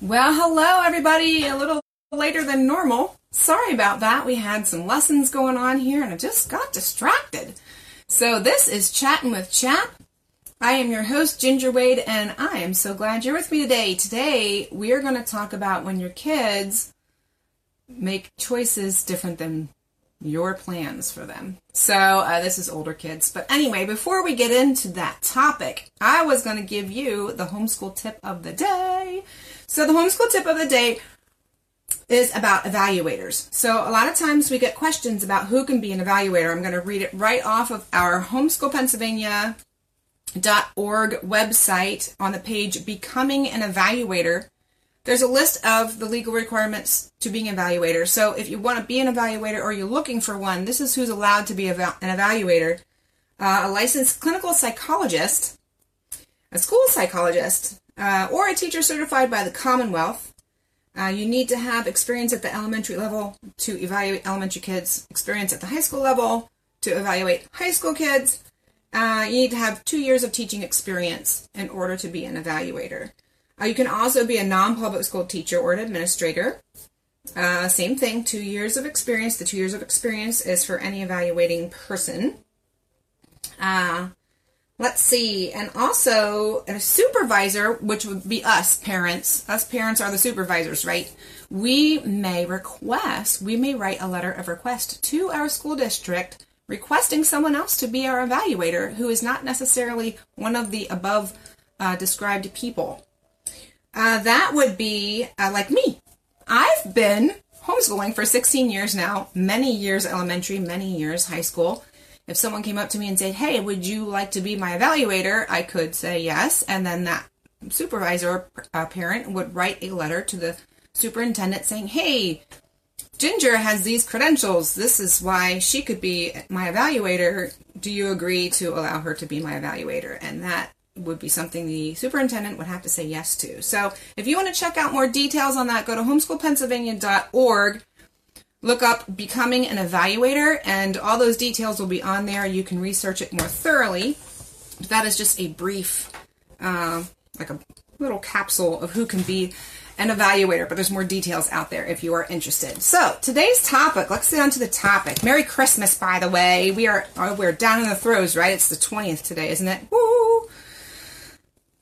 Well, hello everybody. A little later than normal. Sorry about that. We had some lessons going on here and I just got distracted. So this is Chatting with Chap. I am your host, Ginger Wade, and I am so glad you're with me today. Today, we are going to talk about when your kids make choices different than your plans for them. So, uh, this is older kids. But anyway, before we get into that topic, I was going to give you the homeschool tip of the day. So, the homeschool tip of the day is about evaluators. So, a lot of times we get questions about who can be an evaluator. I'm going to read it right off of our Homeschool Pennsylvania website on the page becoming an evaluator there's a list of the legal requirements to being an evaluator. So if you want to be an evaluator or you're looking for one, this is who's allowed to be an evaluator. Uh, a licensed clinical psychologist, a school psychologist, uh, or a teacher certified by the Commonwealth. Uh, you need to have experience at the elementary level to evaluate elementary kids, experience at the high school level to evaluate high school kids. Uh, you need to have two years of teaching experience in order to be an evaluator. Uh, you can also be a non-public school teacher or an administrator. Uh, same thing, two years of experience. The two years of experience is for any evaluating person. Uh, let's see, and also a supervisor, which would be us parents. Us parents are the supervisors, right? We may request, we may write a letter of request to our school district requesting someone else to be our evaluator who is not necessarily one of the above uh, described people. Uh, that would be uh, like me. I've been homeschooling for 16 years now, many years elementary, many years high school. If someone came up to me and said, Hey, would you like to be my evaluator? I could say yes. And then that supervisor or uh, parent would write a letter to the superintendent saying, Hey, Ginger has these credentials. This is why she could be my evaluator. Do you agree to allow her to be my evaluator? And that would be something the superintendent would have to say yes to. So if you want to check out more details on that, go to homeschoolpennsylvania.org, look up becoming an evaluator, and all those details will be on there. You can research it more thoroughly. But That is just a brief, uh, like a little capsule of who can be an evaluator, but there's more details out there if you are interested. So today's topic, let's get on to the topic. Merry Christmas, by the way. We are oh, we're down in the throes, right? It's the 20th today, isn't it? Woo!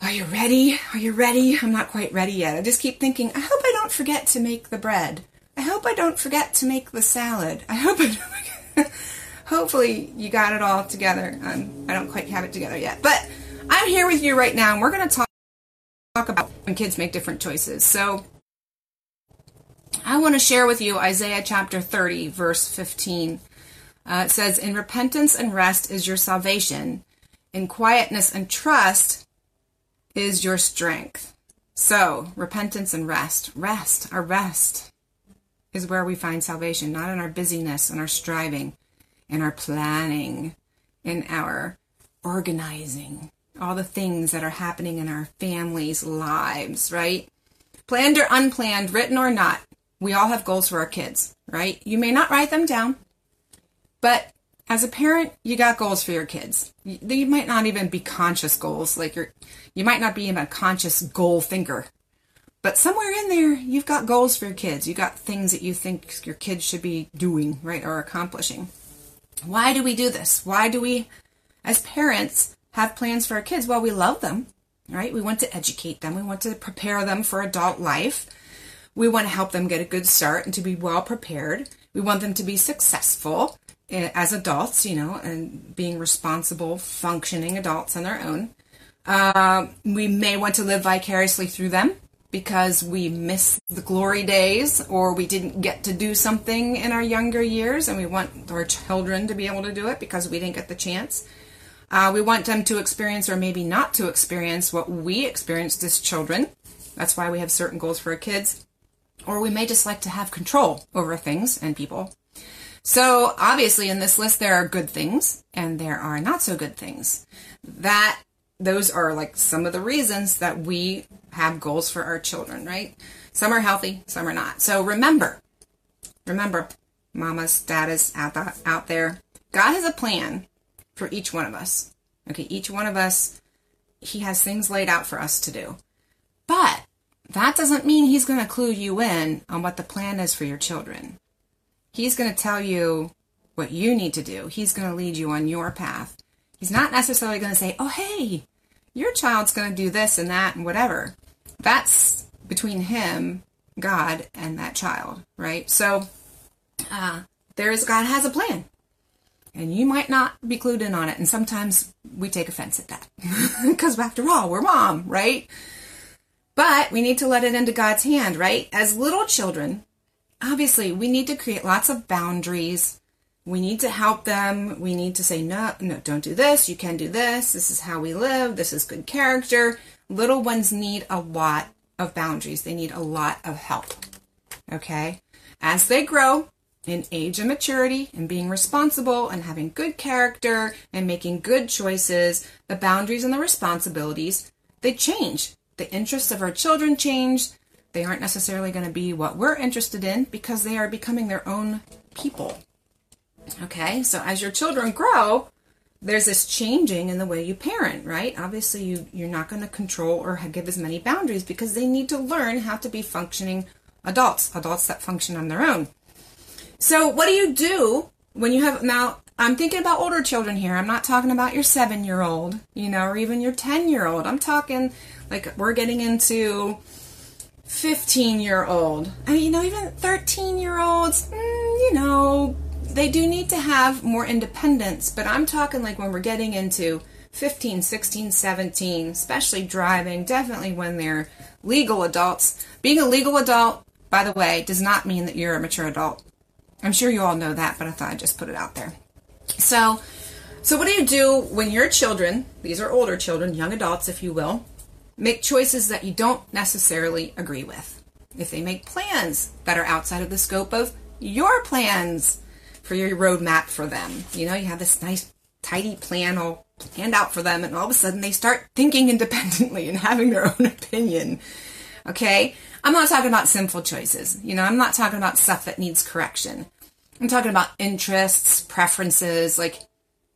Are you ready? Are you ready? I'm not quite ready yet. I just keep thinking, I hope I don't forget to make the bread. I hope I don't forget to make the salad. I hope I don't Hopefully you got it all together. Um, I don't quite have it together yet. But I'm here with you right now and we're going to talk, talk about when kids make different choices. So I want to share with you Isaiah chapter 30, verse 15. Uh, it says, In repentance and rest is your salvation. In quietness and trust is your strength. So, repentance and rest. Rest, our rest is where we find salvation, not in our busyness and our striving, in our planning, in our organizing, all the things that are happening in our families' lives, right? Planned or unplanned, written or not, we all have goals for our kids, right? You may not write them down, but as a parent, you got goals for your kids. They might not even be conscious goals, like you're, you might not be even a conscious goal thinker. But somewhere in there, you've got goals for your kids. You've got things that you think your kids should be doing, right, or accomplishing. Why do we do this? Why do we, as parents, have plans for our kids? Well, we love them, right? We want to educate them. We want to prepare them for adult life. We want to help them get a good start and to be well prepared. We want them to be successful. Eh, as adults, you know, and being responsible, functioning adults on their own. Uh, we may want to live vicariously through them because we miss the glory days or we didn't get to do something in our younger years and we want our children to be able to do it because we didn't get the chance. Uh, we want them to experience or maybe not to experience what we experienced as children. That's why we have certain goals for our kids. Or we may just like to have control over things and people. So obviously in this list there are good things and there are not so good things. That those are like some of the reasons that we have goals for our children, right? Some are healthy, some are not. So remember, remember, mamas, daddas out, the, out there, God has a plan for each one of us. Okay, each one of us, He has things laid out for us to do. But that doesn't mean he's going to clue you in on what the plan is for your children. He's going to tell you what you need to do. He's going to lead you on your path. He's not necessarily going to say, oh, hey, your child's going to do this and that and whatever. That's between him, God, and that child, right? So, uh, there is God has a plan. And you might not be clued in on it. And sometimes we take offense at that. Because after all, we're mom, right? But we need to let it into God's hand, right? As little children, obviously, we need to create lots of boundaries. We need to help them. We need to say, no, no, don't do this. You can do this. This is how we live. This is good character. Little ones need a lot of boundaries. They need a lot of help. Okay? As they grow, in age and maturity and being responsible and having good character and making good choices, the boundaries and the responsibilities, they change. The interests of our children change. They aren't necessarily going to be what we're interested in because they are becoming their own people. Okay, so as your children grow, there's this changing in the way you parent, right? Obviously, you, you're not going to control or give as many boundaries because they need to learn how to be functioning adults, adults that function on their own. So, what do you do when you have now? I'm thinking about older children here. I'm not talking about your seven year old, you know, or even your 10 year old. I'm talking like we're getting into 15 year old. I mean, you know, even 13 year olds, mm, you know, they do need to have more independence, but I'm talking like when we're getting into 15, 16, 17, especially driving, definitely when they're legal adults. Being a legal adult, by the way, does not mean that you're a mature adult. I'm sure you all know that, but I thought I'd just put it out there. So, so what do you do when your children, these are older children, young adults, if you will, make choices that you don't necessarily agree with? If they make plans that are outside of the scope of your plans for your roadmap for them, you know, you have this nice, tidy plan all planned out for them, and all of a sudden they start thinking independently and having their own opinion. Okay? I'm not talking about sinful choices. You know, I'm not talking about stuff that needs correction. I'm talking about interests, preferences, like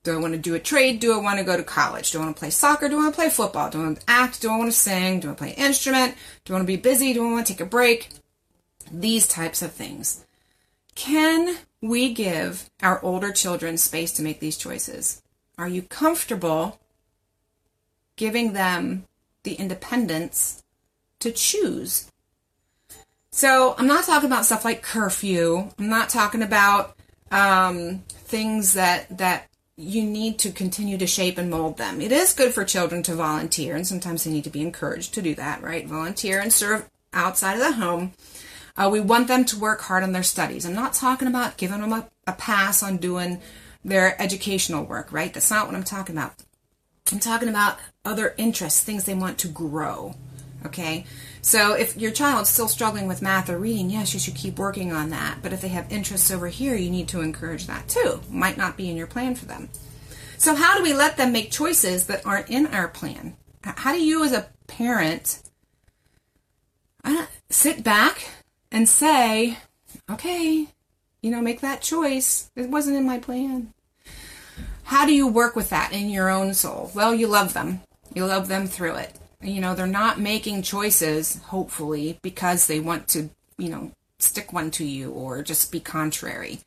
do I want to do a trade? Do I want to go to college? Do I want to play soccer? Do I want to play football? Do I want to act? Do I want to sing? Do I want to play an instrument? Do I want to be busy? Do I want to take a break? These types of things. Can we give our older children space to make these choices? Are you comfortable giving them the independence to choose so I'm not talking about stuff like curfew. I'm not talking about um, things that that you need to continue to shape and mold them. It is good for children to volunteer, and sometimes they need to be encouraged to do that, right? Volunteer and serve outside of the home. Uh, we want them to work hard on their studies. I'm not talking about giving them a, a pass on doing their educational work, right? That's not what I'm talking about. I'm talking about other interests, things they want to grow. Okay? So if your child's still struggling with math or reading, yes, you should keep working on that. But if they have interests over here, you need to encourage that too. Might not be in your plan for them. So how do we let them make choices that aren't in our plan? How do you as a parent sit back and say, okay, you know, make that choice. It wasn't in my plan. How do you work with that in your own soul? Well, you love them. You love them through it you know, they're not making choices, hopefully, because they want to, you know, stick one to you or just be contrary.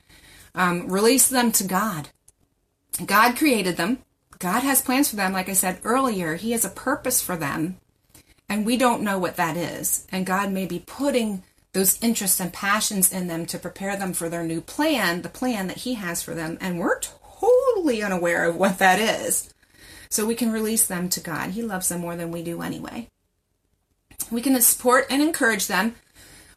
Um, release them to God. God created them. God has plans for them. Like I said earlier, He has a purpose for them, and we don't know what that is. And God may be putting those interests and passions in them to prepare them for their new plan, the plan that He has for them, and we're totally unaware of what that is so we can release them to God. He loves them more than we do anyway. We can support and encourage them.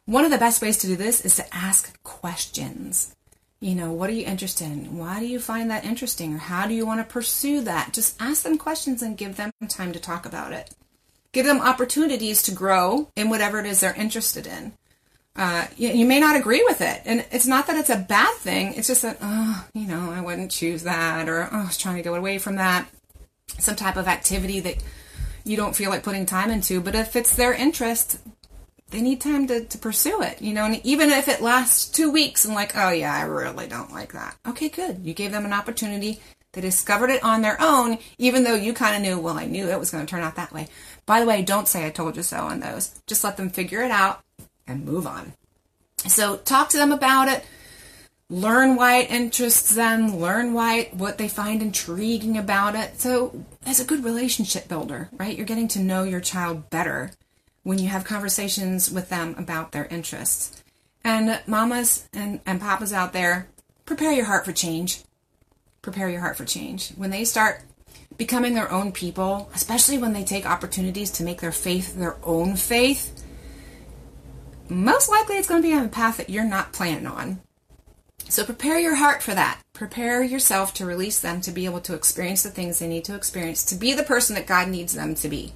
One of the best ways to do this is to ask questions. You know, what are you interested in? Why do you find that interesting? Or how do you want to pursue that? Just ask them questions and give them time to talk about it. Give them opportunities to grow in whatever it is they're interested in. Uh, you, you, may not agree with it. And it's not that it's a bad thing. It's just that, oh, you know, I wouldn't choose that, or oh, I was trying to go away from that some type of activity that you don't feel like putting time into. But if it's their interest, they need time to, to pursue it, you know, and even if it lasts two weeks and like, oh yeah, I really don't like that. Okay, good. You gave them an opportunity. They discovered it on their own, even though you kind of knew, well, I knew it was going to turn out that way. By the way, don't say I told you so on those. Just let them figure it out and move on. So talk to them about it. Learn why it interests them. Learn why what they find intriguing about it. So as a good relationship builder, right? You're getting to know your child better when you have conversations with them about their interests. And mamas and, and papas out there, prepare your heart for change. Prepare your heart for change. When they start becoming their own people, especially when they take opportunities to make their faith their own faith, most likely it's going to be on a path that you're not planning on. So prepare your heart for that. Prepare yourself to release them to be able to experience the things they need to experience, to be the person that God needs them to be.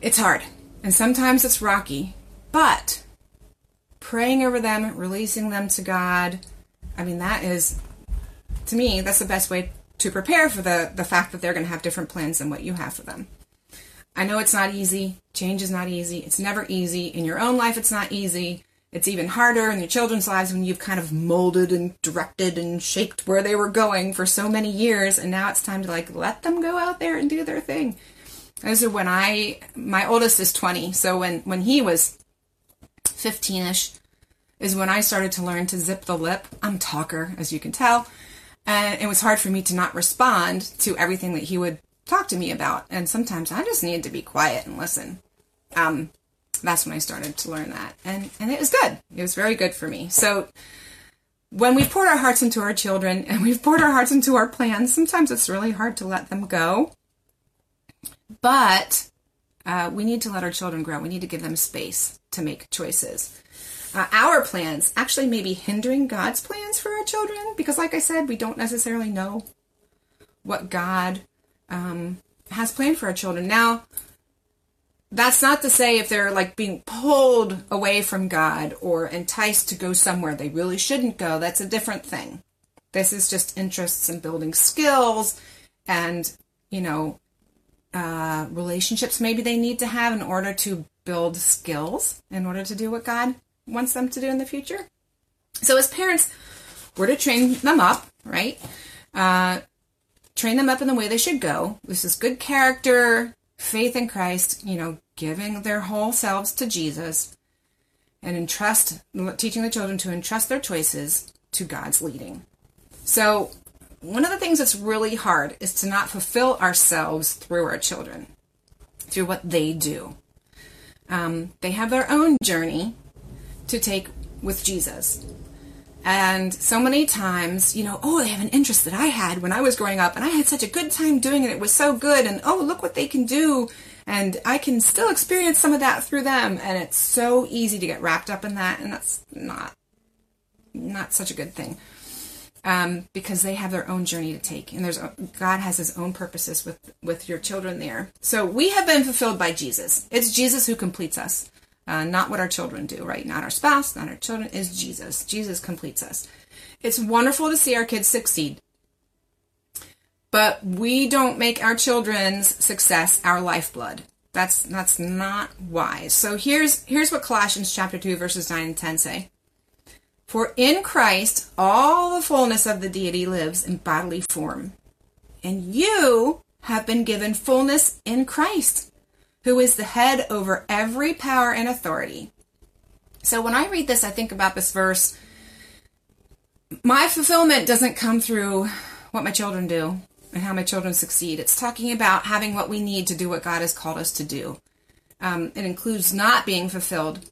It's hard, and sometimes it's rocky, but praying over them, releasing them to God, I mean, that is, to me, that's the best way to prepare for the, the fact that they're going to have different plans than what you have for them. I know it's not easy. Change is not easy. It's never easy. In your own life, it's not easy. It's even harder in your children's lives when you've kind of molded and directed and shaped where they were going for so many years, and now it's time to like let them go out there and do their thing. Those are when I, my oldest is 20, so when, when he was 15 ish, is when I started to learn to zip the lip. I'm talker, as you can tell. And it was hard for me to not respond to everything that he would talk to me about. And sometimes I just needed to be quiet and listen. Um, that's when I started to learn that. And, and it was good. It was very good for me. So when we've poured our hearts into our children and we've poured our hearts into our plans, sometimes it's really hard to let them go. But uh, we need to let our children grow. We need to give them space to make choices. Uh, our plans actually may be hindering God's plans for our children because, like I said, we don't necessarily know what God um, has planned for our children. Now, that's not to say if they're like being pulled away from God or enticed to go somewhere they really shouldn't go, that's a different thing. This is just interests in building skills and, you know, uh, relationships maybe they need to have in order to build skills in order to do what God wants them to do in the future. So, as parents, we're to train them up, right? Uh, train them up in the way they should go. This is good character, faith in Christ, you know, giving their whole selves to Jesus and entrust, teaching the children to entrust their choices to God's leading. So, one of the things that's really hard is to not fulfill ourselves through our children, through what they do. Um, they have their own journey to take with Jesus. And so many times, you know, oh, they have an interest that I had when I was growing up, and I had such a good time doing it. It was so good. And oh, look what they can do. And I can still experience some of that through them. And it's so easy to get wrapped up in that. And that's not, not such a good thing. Um, because they have their own journey to take, and there's God has His own purposes with with your children there. So we have been fulfilled by Jesus. It's Jesus who completes us. Uh, not what our children do, right? Not our spouse, not our children, is Jesus. Jesus completes us. It's wonderful to see our kids succeed, but we don't make our children's success our lifeblood. That's that's not wise. So here's here's what Colossians chapter 2 verses 9 and 10 say. For in Christ all the fullness of the deity lives in bodily form. And you have been given fullness in Christ who is the head over every power and authority. So when I read this, I think about this verse. My fulfillment doesn't come through what my children do and how my children succeed. It's talking about having what we need to do what God has called us to do. Um, it includes not being fulfilled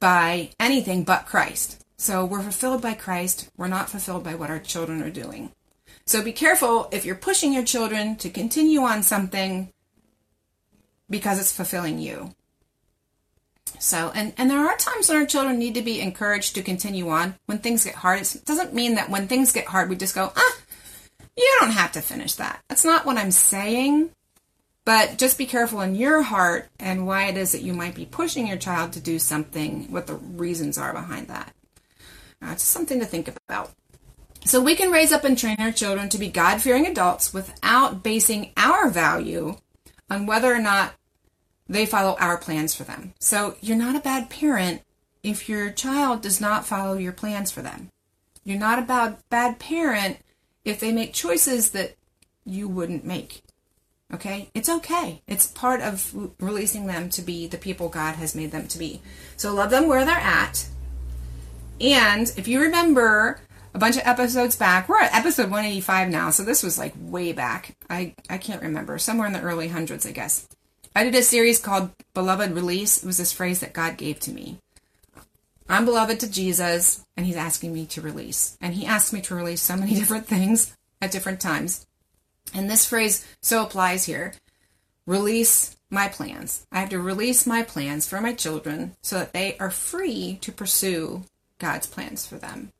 by anything but Christ. So we're fulfilled by Christ. We're not fulfilled by what our children are doing. So be careful if you're pushing your children to continue on something because it's fulfilling you. So, and, and there are times when our children need to be encouraged to continue on when things get hard. It doesn't mean that when things get hard, we just go, ah, you don't have to finish that. That's not what I'm saying. But just be careful in your heart and why it is that you might be pushing your child to do something, what the reasons are behind that. Uh, it's something to think about. So we can raise up and train our children to be God fearing adults without basing our value on whether or not they follow our plans for them. So you're not a bad parent if your child does not follow your plans for them. You're not a bad, bad parent if they make choices that you wouldn't make. Okay? It's okay. It's part of releasing them to be the people God has made them to be. So love them where they're at. And if you remember a bunch of episodes back, we're at episode 185 now, so this was like way back. I, I can't remember. Somewhere in the early hundreds, I guess. I did a series called Beloved Release. It was this phrase that God gave to me. I'm beloved to Jesus, and He's asking me to release. And He asked me to release so many different things at different times. And this phrase so applies here release my plans. I have to release my plans for my children so that they are free to pursue God's plans for them.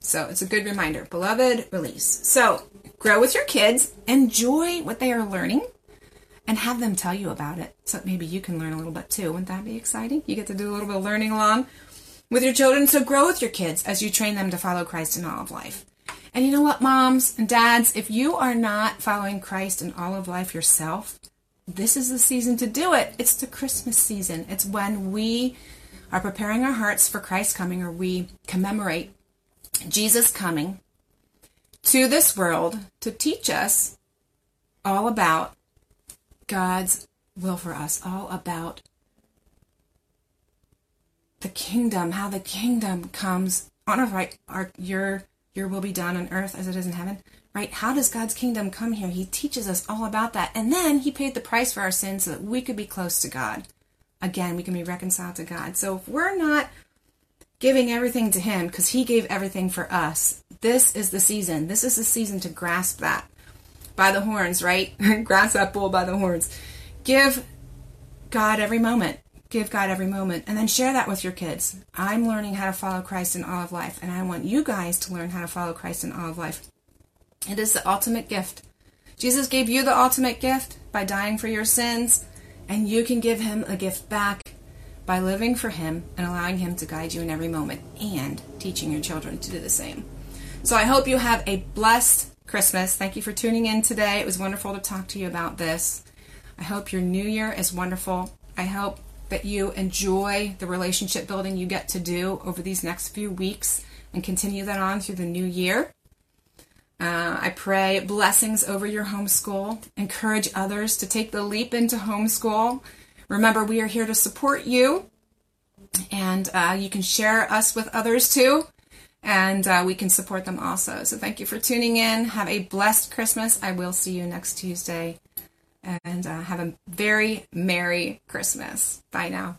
So it's a good reminder. Beloved, release. So grow with your kids, enjoy what they are learning, and have them tell you about it so maybe you can learn a little bit too. Wouldn't that be exciting? You get to do a little bit of learning along with your children. So grow with your kids as you train them to follow Christ in all of life. And you know what, moms and dads, if you are not following Christ in all of life yourself, this is the season to do it. It's the Christmas season. It's when we are preparing our hearts for Christ's coming or we commemorate Jesus coming to this world to teach us all about God's will for us, all about the kingdom, how the kingdom comes on earth, right? Our, your your will be done on earth as it is in heaven, right? How does God's kingdom come here? He teaches us all about that. And then he paid the price for our sins so that we could be close to God. Again, we can be reconciled to God. So if we're not giving everything to him because he gave everything for us, this is the season. This is the season to grasp that by the horns, right? grasp that bull by the horns. Give God every moment give God every moment and then share that with your kids. I'm learning how to follow Christ in all of life, and I want you guys to learn how to follow Christ in all of life. It is the ultimate gift. Jesus gave you the ultimate gift by dying for your sins, and you can give him a gift back by living for him and allowing him to guide you in every moment and teaching your children to do the same. So I hope you have a blessed Christmas. Thank you for tuning in today. It was wonderful to talk to you about this. I hope your new year is wonderful. I hope that you enjoy the relationship building you get to do over these next few weeks and continue that on through the new year. Uh, I pray blessings over your homeschool. Encourage others to take the leap into homeschool. Remember, we are here to support you, and uh, you can share us with others too, and uh, we can support them also. So, thank you for tuning in. Have a blessed Christmas. I will see you next Tuesday and uh, have a very Merry Christmas. Bye now.